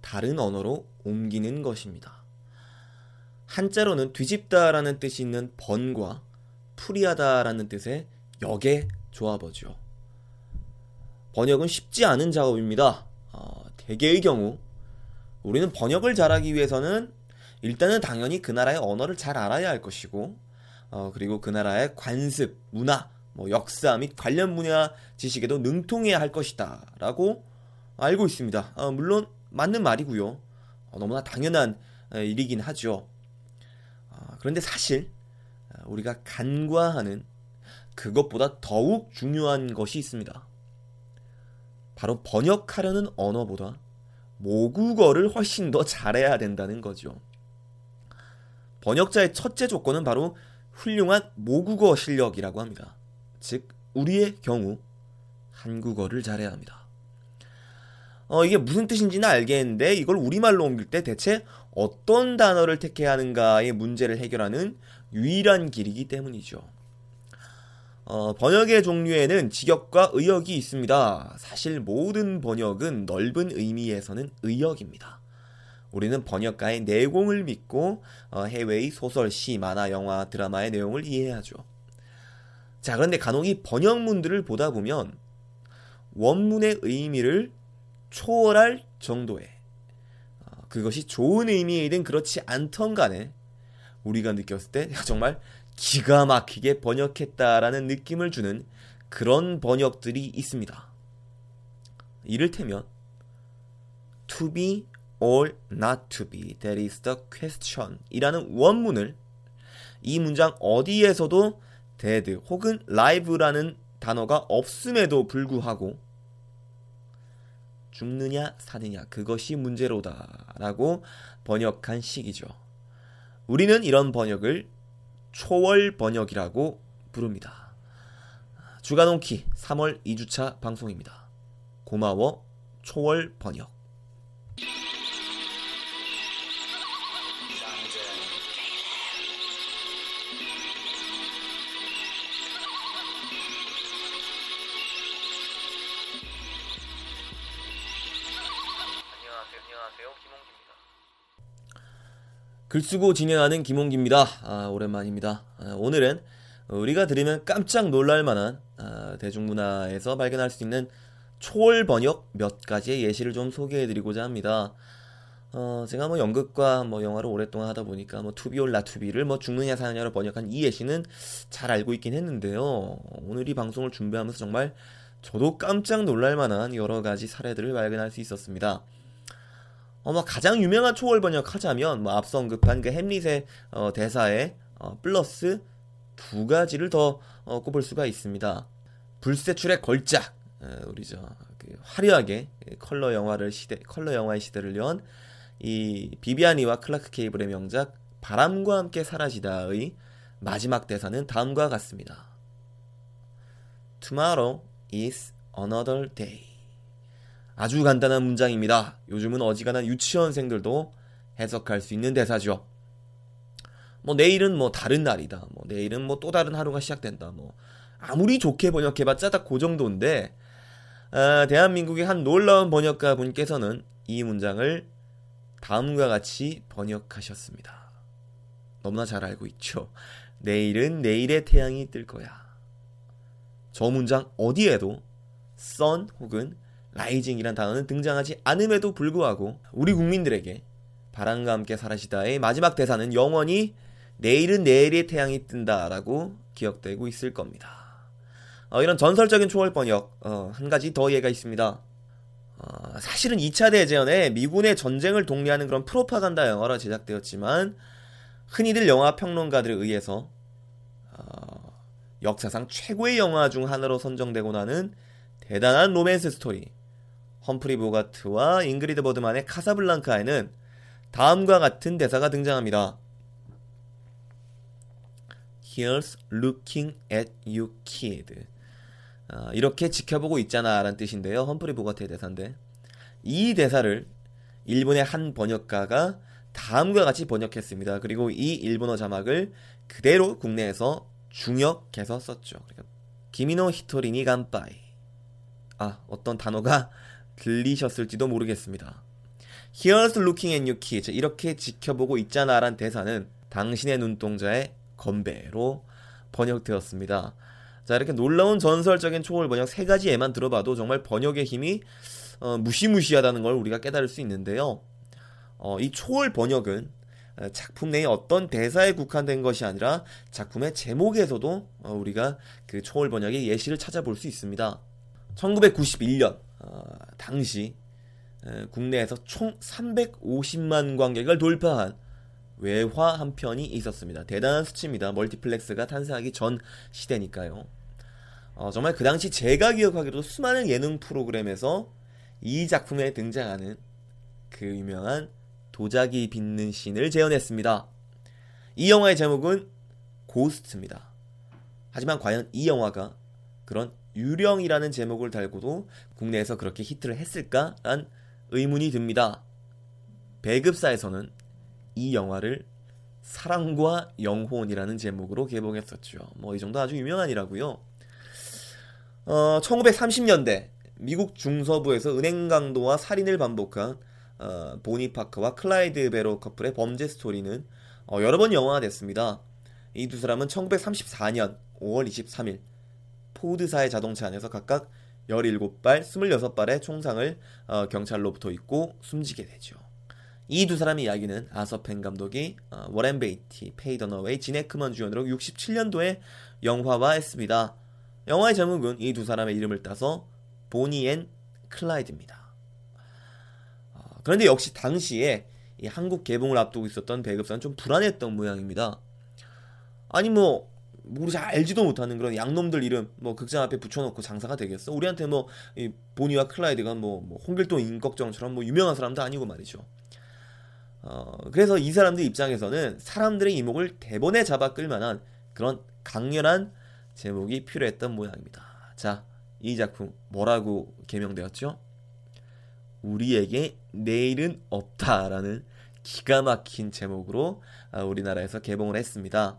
다른 언어로 옮기는 것입니다. 한자로는 뒤집다라는 뜻이 있는 번과 풀이하다라는 뜻의 역의 조합어죠. 번역은 쉽지 않은 작업입니다. 어, 대개의 경우 우리는 번역을 잘하기 위해서는 일단은 당연히 그 나라의 언어를 잘 알아야 할 것이고 어, 그리고 그 나라의 관습, 문화, 뭐 역사 및 관련 분야 지식에도 능통해야 할 것이다라고 알고 있습니다. 어, 물론 맞는 말이고요. 어, 너무나 당연한 어, 일이긴 하죠. 어, 그런데 사실 어, 우리가 간과하는 그것보다 더욱 중요한 것이 있습니다. 바로 번역하려는 언어보다 모국어를 훨씬 더 잘해야 된다는 거죠. 번역자의 첫째 조건은 바로 훌륭한 모국어 실력이라고 합니다. 즉, 우리의 경우 한국어를 잘해야 합니다. 어, 이게 무슨 뜻인지는 알겠는데 이걸 우리말로 옮길 때 대체 어떤 단어를 택해야 하는가의 문제를 해결하는 유일한 길이기 때문이죠. 어, 번역의 종류에는 직역과 의역이 있습니다. 사실 모든 번역은 넓은 의미에서는 의역입니다. 우리는 번역가의 내공을 믿고 어, 해외의 소설, 시, 만화, 영화, 드라마의 내용을 이해하죠. 자, 그런데 간혹 이 번역문들을 보다 보면 원문의 의미를 초월할 정도의 어, 그것이 좋은 의미이든 그렇지 않던 간에 우리가 느꼈을 때 정말 기가 막히게 번역했다라는 느낌을 주는 그런 번역들이 있습니다. 이를테면 to be or not to be that is the question 이라는 원문을 이 문장 어디에서도 dead 혹은 live라는 단어가 없음에도 불구하고 죽느냐 사느냐 그것이 문제로다라고 번역한 식이죠. 우리는 이런 번역을 초월 번역이라고 부릅니다. 주간온키 3월 2주차 방송입니다. 고마워 초월 번역 글 쓰고 진행하는 김홍기입니다. 아, 오랜만입니다. 아, 오늘은 우리가 들으면 깜짝 놀랄 만한 아, 대중문화에서 발견할 수 있는 초월 번역 몇 가지의 예시를 좀 소개해드리고자 합니다. 어, 제가 뭐 연극과 뭐 영화를 오랫동안 하다 보니까 뭐 투비올 라투비를 뭐 죽느냐 사느냐로 번역한 이 예시는 잘 알고 있긴 했는데요. 오늘 이 방송을 준비하면서 정말 저도 깜짝 놀랄 만한 여러 가지 사례들을 발견할 수 있었습니다. 어, 뭐 가장 유명한 초월 번역하자면 뭐 앞서 언급한 그 햄릿의 어, 대사에 어, 플러스 두 가지를 더 어, 꼽을 수가 있습니다. 불세출의 걸작 에, 우리 저그 화려하게 컬러 영화를 시대 컬러 영화의 시대를 연 이 비비아니와 클라크 케이블의 명작 바람과 함께 사라지다의 마지막 대사는 다음과 같습니다. Tomorrow is another day. 아주 간단한 문장입니다. 요즘은 어지간한 유치원생들도 해석할 수 있는 대사죠. 뭐 내일은 뭐 다른 날이다. 뭐 내일은 뭐 또 다른 하루가 시작된다. 뭐 아무리 좋게 번역해봤자 딱 그 정도인데 아, 대한민국의 한 놀라운 번역가 분께서는 이 문장을 다음과 같이 번역하셨습니다. 너무나 잘 알고 있죠. 내일은 내일의 태양이 뜰 거야. 저 문장 어디에도 sun 혹은 rising이란 단어는 등장하지 않음에도 불구하고 우리 국민들에게 바람과 함께 사라지다의 마지막 대사는 영원히 내일은 내일의 태양이 뜬다라고 기억되고 있을 겁니다. 어, 이런 전설적인 초월 번역 어, 한 가지 더 예가 있습니다. 어, 사실은 2차 대전에 미군의 전쟁을 독려하는 그런 프로파간다 영화로 제작되었지만 흔히들 영화 평론가들에 의해서 어, 역사상 최고의 영화 중 하나로 선정되고 나는 대단한 로맨스 스토리 험프리 보가트와 잉그리드 버그만의 카사블랑카에는 다음과 같은 대사가 등장합니다. Here's looking at you, kid. 아, 이렇게 지켜보고 있잖아 라는 뜻인데요. 험프리 보가트의 대사인데 이 대사를 일본의 한 번역가가 다음과 같이 번역했습니다. 그리고 이 일본어 자막을 그대로 국내에서 중역해서 썼죠. 그러니까 기미노 히토리니 간빠이. 아, 어떤 단어가 들리셨을지도 모르겠습니다. Here's looking at you kids. 이렇게 지켜보고 있잖아 란 대사는 당신의 눈동자의 건배로 번역되었습니다. 자, 이렇게 놀라운 전설적인 초월 번역 세 가지 예만 들어봐도 정말 번역의 힘이 어, 무시무시하다는 걸 우리가 깨달을 수 있는데요. 어, 이 초월 번역은 어, 작품 내의 어떤 대사에 국한된 것이 아니라 작품의 제목에서도 어, 우리가 그 초월 번역의 예시를 찾아볼 수 있습니다. 1991년 어, 당시 에, 국내에서 총 350만 관객을 돌파한 외화 한 편이 있었습니다. 대단한 수치입니다. 멀티플렉스가 탄생하기 전 시대니까요. 어, 정말 그 당시 제가 기억하기로도 수많은 예능 프로그램에서 이 작품에 등장하는 그 유명한 도자기 빚는 씬을 재현했습니다. 이 영화의 제목은 고스트입니다. 하지만 과연 이 영화가 그런 유령이라는 제목을 달고도 국내에서 그렇게 히트를 했을까란 의문이 듭니다. 배급사에서는 이 영화를 사랑과 영혼이라는 제목으로 개봉했었죠. 뭐 이 정도 아주 유명한 이라고요. 어, 1930년대 미국 중서부에서 은행 강도와 살인을 반복한 어, 보니 파커와 클라이드 베로 커플의 범죄 스토리는 어, 여러 번 영화화됐습니다. 이 두 사람은 1934년 5월 23일 포드사의 자동차 안에서 각각 17발, 26발의 총상을 어, 경찰로부터 입고 숨지게 되죠. 이 두 사람의 이야기는 아서 펜 감독이 어, 워렌 비티, 페이 더너웨이, 진 해크먼 주연으로 67년도에 영화화했습니다. 영화의 제목은 이 두 사람의 이름을 따서 Bonnie and Clyde입니다. 어, 그런데 역시 당시에 한국 개봉을 앞두고 있었던 배급사는 좀 불안했던 모양입니다. 아니 뭐 잘 알지도 못하는 그런 양놈들 이름 뭐 극장 앞에 붙여놓고 장사가 되겠어? 우리한테 뭐 보니와 클라이드가 뭐, 뭐 홍길동 임꺽정처럼 뭐 유명한 사람도 아니고 말이죠. 어, 그래서 이 사람들 입장에서는 사람들의 이목을 대번에 잡아 끌만한 그런 강렬한 제목이 필요했던 모양입니다. 자, 이 작품 뭐라고 개명되었죠? 우리에게 내일은 없다라는 기가 막힌 제목으로 아, 우리나라에서 개봉을 했습니다.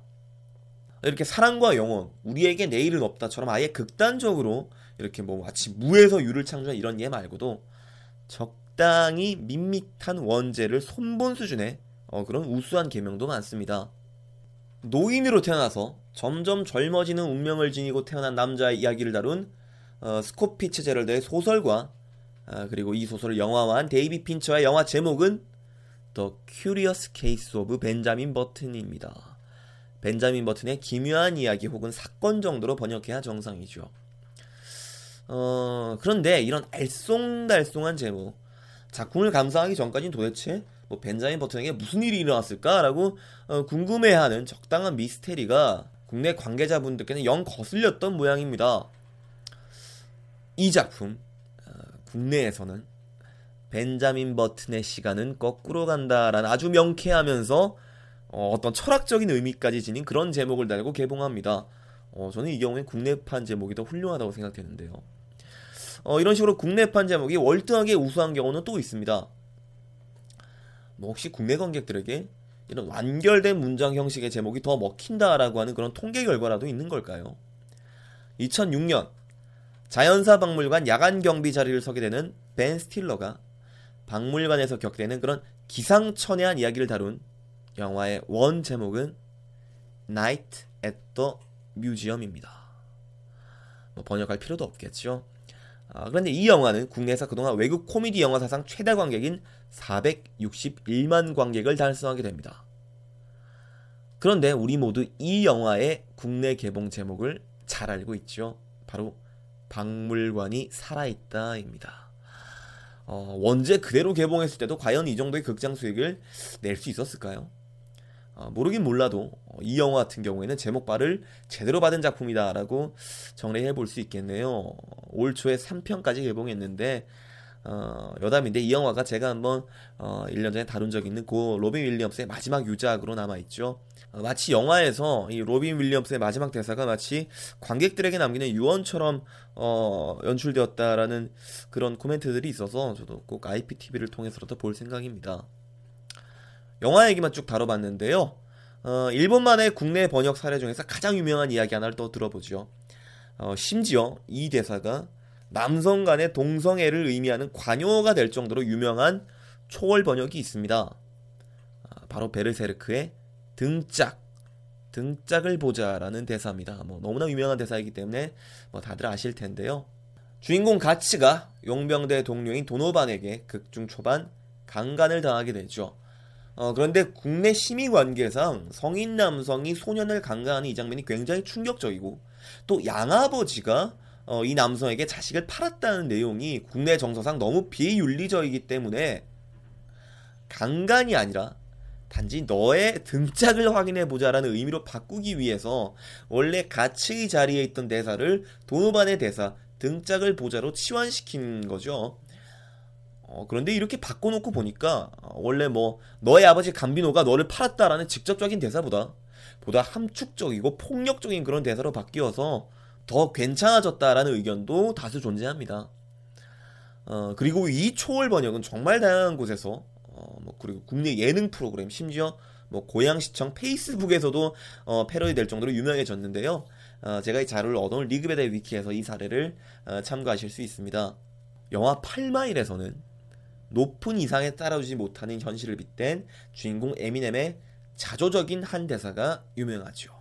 이렇게 사랑과 영혼, 우리에게 내일은 없다처럼 아예 극단적으로 이렇게 뭐 마치 무에서 유를 창조한 이런 예 말고도 적당히 밋밋한 원제를 손본 수준의 어, 그런 우수한 개명도 많습니다. 노인으로 태어나서 점점 젊어지는 운명을 지니고 태어난 남자의 이야기를 다룬 어, 스콧 피츠제럴드의 소설과 어, 그리고 이 소설을 영화화한 데이빗 핀처의 영화 제목은 The Curious Case of Benjamin Button입니다. 벤자민 버튼의 기묘한 이야기 혹은 사건 정도로 번역해야 정상이죠. 어, 그런데 이런 알쏭달쏭한 제목, 작품을 감상하기 전까지는 도대체 뭐 벤자민 버튼에게 무슨 일이 일어났을까라고 어, 궁금해하는 적당한 미스테리가 국내 관계자분들께는 영 거슬렸던 모양입니다. 이 작품 어, 국내에서는 벤자민 버튼의 시간은 거꾸로 간다라는 아주 명쾌하면서 어, 떤 철학적인 의미까지 지닌 그런 제목을 달고 개봉합니다. 어, 저는 이 경우에 국내판 제목이 더 훌륭하다고 생각되는데요. 어, 이런 식으로 국내판 제목이 월등하게 우수한 경우는 또 있습니다. 뭐 혹시 국내 관객들에게 이런 완결된 문장 형식의 제목이 더 먹힌다라고 하는 그런 통계 결과라도 있는 걸까요? 2006년 자연사 박물관 야간 경비 자리를 서게 되는 벤 스틸러가 박물관에서 겪되는 그런 기상천외한 이야기를 다룬 영화의 원 제목은 Night at the Museum입니다. 뭐 번역할 필요도 없겠죠. 아, 그런데 이 영화는 국내에서 그동안 외국 코미디 영화 사상 최다 관객인 461만 관객을 달성하게 됩니다. 그런데 우리 모두 이 영화의 국내 개봉 제목을 잘 알고 있죠. 바로 박물관이 살아있다입니다. 어, 원제 그대로 개봉했을 때도 과연 이 정도의 극장 수익을 낼 수 있었을까요? 어, 모르긴 몰라도 어, 이 영화 같은 경우에는 제목발을 제대로 받은 작품이다라고 정리해 볼 수 있겠네요. 올 초에 3편까지 개봉했는데 어, 여담인데 이 영화가 제가 한번 어, 1년 전에 다룬 적 있는 고 로빈 윌리엄스의 마지막 유작으로 남아 있죠. 어, 마치 영화에서 이 로빈 윌리엄스의 마지막 대사가 마치 관객들에게 남기는 유언처럼 어, 연출되었다라는 그런 코멘트들이 있어서 저도 꼭 IPTV를 통해서라도 볼 생각입니다. 영화 얘기만 쭉 다뤄봤는데요. 어, 일본만의 국내 번역 사례 중에서 가장 유명한 이야기 하나를 또 들어보죠. 어, 심지어 이 대사가 남성 간의 동성애를 의미하는 관용어가 될 정도로 유명한 초월 번역이 있습니다. 아, 바로 베르세르크의 등짝, 등짝을 보자라는 대사입니다. 뭐 너무나 유명한 대사이기 때문에 뭐 다들 아실 텐데요. 주인공 가츠가 용병대 동료인 도노반에게 극중 초반 강간을 당하게 되죠. 어, 그런데 국내 심의 관계상 성인 남성이 소년을 강간하는 이 장면이 굉장히 충격적이고 또 양아버지가 어, 이 남성에게 자식을 팔았다는 내용이 국내 정서상 너무 비윤리적이기 때문에 강간이 아니라 단지 너의 등짝을 확인해 보자라는 의미로 바꾸기 위해서 원래 가치의 자리에 있던 대사를 도노반의 대사 등짝을 보자로 치환시킨 거죠. 어, 그런데 이렇게 바꿔놓고 보니까 원래 뭐 너의 아버지 감비노가 너를 팔았다라는 직접적인 대사보다 보다 함축적이고 폭력적인 그런 대사로 바뀌어서 더 괜찮아졌다라는 의견도 다수 존재합니다. 어, 그리고 이 초월 번역은 정말 다양한 곳에서 어, 뭐 그리고 국내 예능 프로그램 심지어 뭐 고양시청 페이스북에서도 어, 패러디 될 정도로 유명해졌는데요. 어, 제가 이 자료를 얻어온 리그베달 위키에서 이 사례를 어, 참고하실 수 있습니다. 영화 8마일에서는 높은 이상에 따라주지 못하는 현실을 빗댄 주인공 에미넴의 자조적인 한 대사가 유명하죠.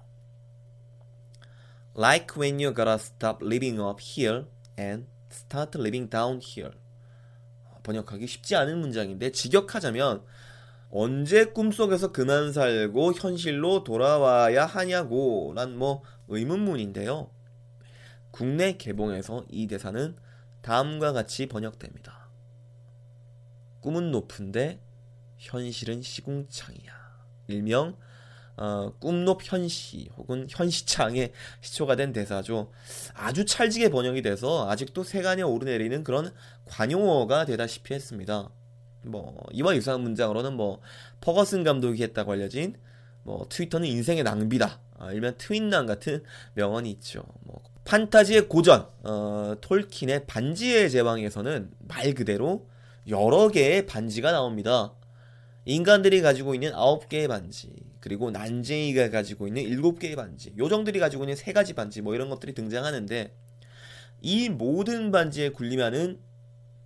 Like when you gotta stop living up here and start living down here. 번역하기 쉽지 않은 문장인데 직역하자면 언제 꿈속에서 그만 살고 현실로 돌아와야 하냐고 란 뭐 의문문인데요. 국내 개봉에서 이 대사는 다음과 같이 번역됩니다. 꿈은 높은데 현실은 시궁창이야. 일명 어, 꿈높 현시 혹은 현시창의 시초가 된 대사죠. 아주 찰지게 번역이 돼서 아직도 세간에 오르내리는 그런 관용어가 되다시피 했습니다. 뭐 이와 유사한 문장으로는 뭐 퍼거슨 감독이 했다고 알려진 뭐 트위터는 인생의 낭비다. 아, 일명 트윈남 같은 명언이 있죠. 뭐 판타지의 고전 어, 톨킨의 반지의 제왕에서는 말 그대로 여러 개의 반지가 나옵니다. 인간들이 가지고 있는 9개의 반지, 그리고 난쟁이가 가지고 있는 7개의 반지, 요정들이 가지고 있는 3가지 반지, 뭐 이런 것들이 등장하는데, 이 모든 반지에 군림하는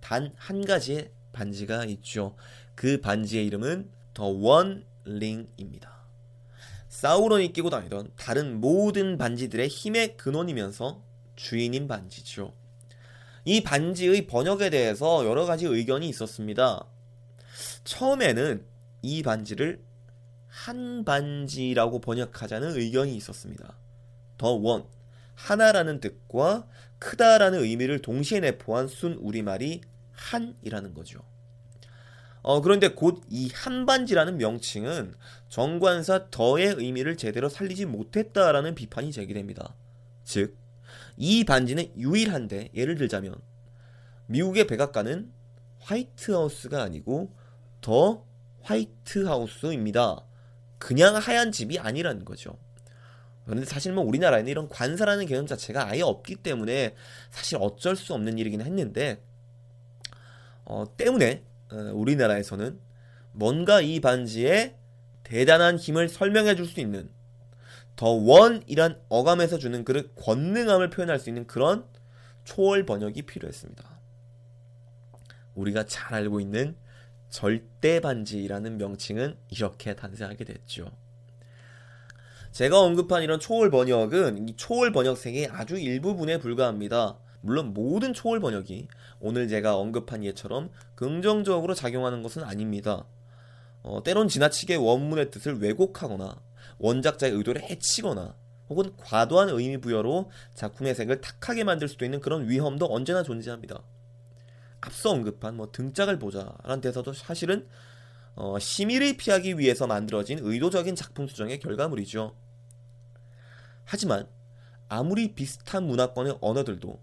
단한 가지의 반지가 있죠. 그 반지의 이름은 더 원링입니다. 사우론이 끼고 다니던 다른 모든 반지들의 힘의 근원이면서 주인인 반지죠. 이 반지의 번역에 대해서 여러 가지 의견이 있었습니다. 처음에는 이 반지를 한 반지라고 번역하자는 의견이 있었습니다. 더 원, 하나라는 뜻과 크다라는 의미를 동시에 내포한 순 우리말이 한이라는 거죠. 어, 그런데 곧 이 한반지라는 명칭은 정관사 더의 의미를 제대로 살리지 못했다라는 비판이 제기됩니다. 즉, 이 반지는 유일한데 예를 들자면 미국의 백악관은 화이트하우스가 아니고 더 화이트하우스입니다. 그냥 하얀 집이 아니라는 거죠. 그런데 사실 뭐 우리나라에는 이런 관사라는 개념 자체가 아예 없기 때문에 사실 어쩔 수 없는 일이긴 했는데 어, 때문에 어, 우리나라에서는 뭔가 이 반지의 대단한 힘을 설명해 줄 수 있는 더 원이란 어감에서 주는 그 권능함을 표현할 수 있는 그런 초월 번역이 필요했습니다. 우리가 잘 알고 있는 절대 반지라는 명칭은 이렇게 탄생하게 됐죠. 제가 언급한 이런 초월 번역은 이 초월 번역색의 아주 일부분에 불과합니다. 물론 모든 초월 번역이 오늘 제가 언급한 예처럼 긍정적으로 작용하는 것은 아닙니다. 어, 때론 지나치게 원문의 뜻을 왜곡하거나 원작자의 의도를 해치거나 혹은 과도한 의미 부여로 작품의 색을 탁하게 만들 수도 있는 그런 위험도 언제나 존재합니다. 앞서 언급한 뭐 등짝을 보자라는 대사도 사실은 어, 심의를 피하기 위해서 만들어진 의도적인 작품 수정의 결과물이죠. 하지만 아무리 비슷한 문화권의 언어들도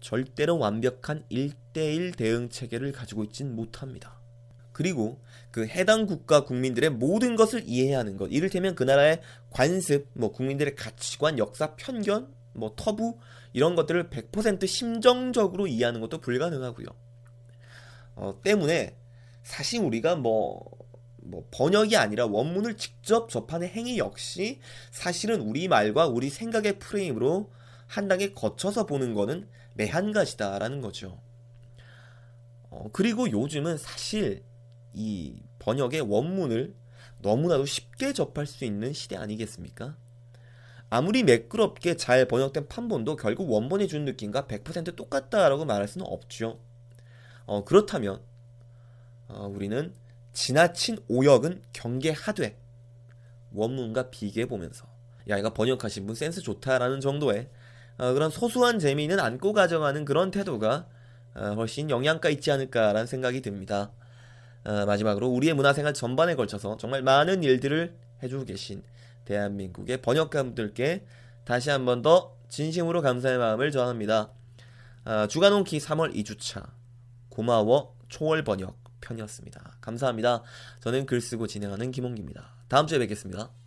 절대로 완벽한 1대1 대응 체계를 가지고 있진 못합니다. 그리고 그 해당 국가 국민들의 모든 것을 이해해야 하는 것. 이를테면 그 나라의 관습, 뭐 국민들의 가치관, 역사, 편견, 뭐 터부 이런 것들을 100% 심정적으로 이해하는 것도 불가능하고요. 어, 때문에 사실 우리가 뭐, 뭐 번역이 아니라 원문을 직접 접하는 행위 역시 사실은 우리 말과 우리 생각의 프레임으로 한 단계 거쳐서 보는 거는 매한 가지다라는 거죠. 어, 그리고 요즘은 사실 이 번역의 원문을 너무나도 쉽게 접할 수 있는 시대 아니겠습니까? 아무리 매끄럽게 잘 번역된 판본도 결국 원본이 준 느낌과 100% 똑같다라고 말할 수는 없죠. 어, 그렇다면 어, 우리는 지나친 오역은 경계하되 원문과 비교해 보면서 야 이거 번역하신 분 센스 좋다라는 정도의 어, 그런 소소한 재미는 안고 가져가는 그런 태도가 어, 훨씬 영양가 있지 않을까라는 생각이 듭니다. 어, 마지막으로 우리의 문화생활 전반에 걸쳐서 정말 많은 일들을 해주고 계신 대한민국의 번역가분들께 다시 한 번 더 진심으로 감사의 마음을 전합니다. 어, 주간온키 3월 2주차 고마워 초월 번역 편이었습니다. 감사합니다. 저는 글 쓰고 진행하는 김홍기입니다. 다음 주에 뵙겠습니다.